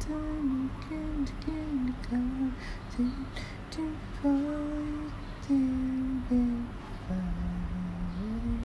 time, you can't, can't go to, too far.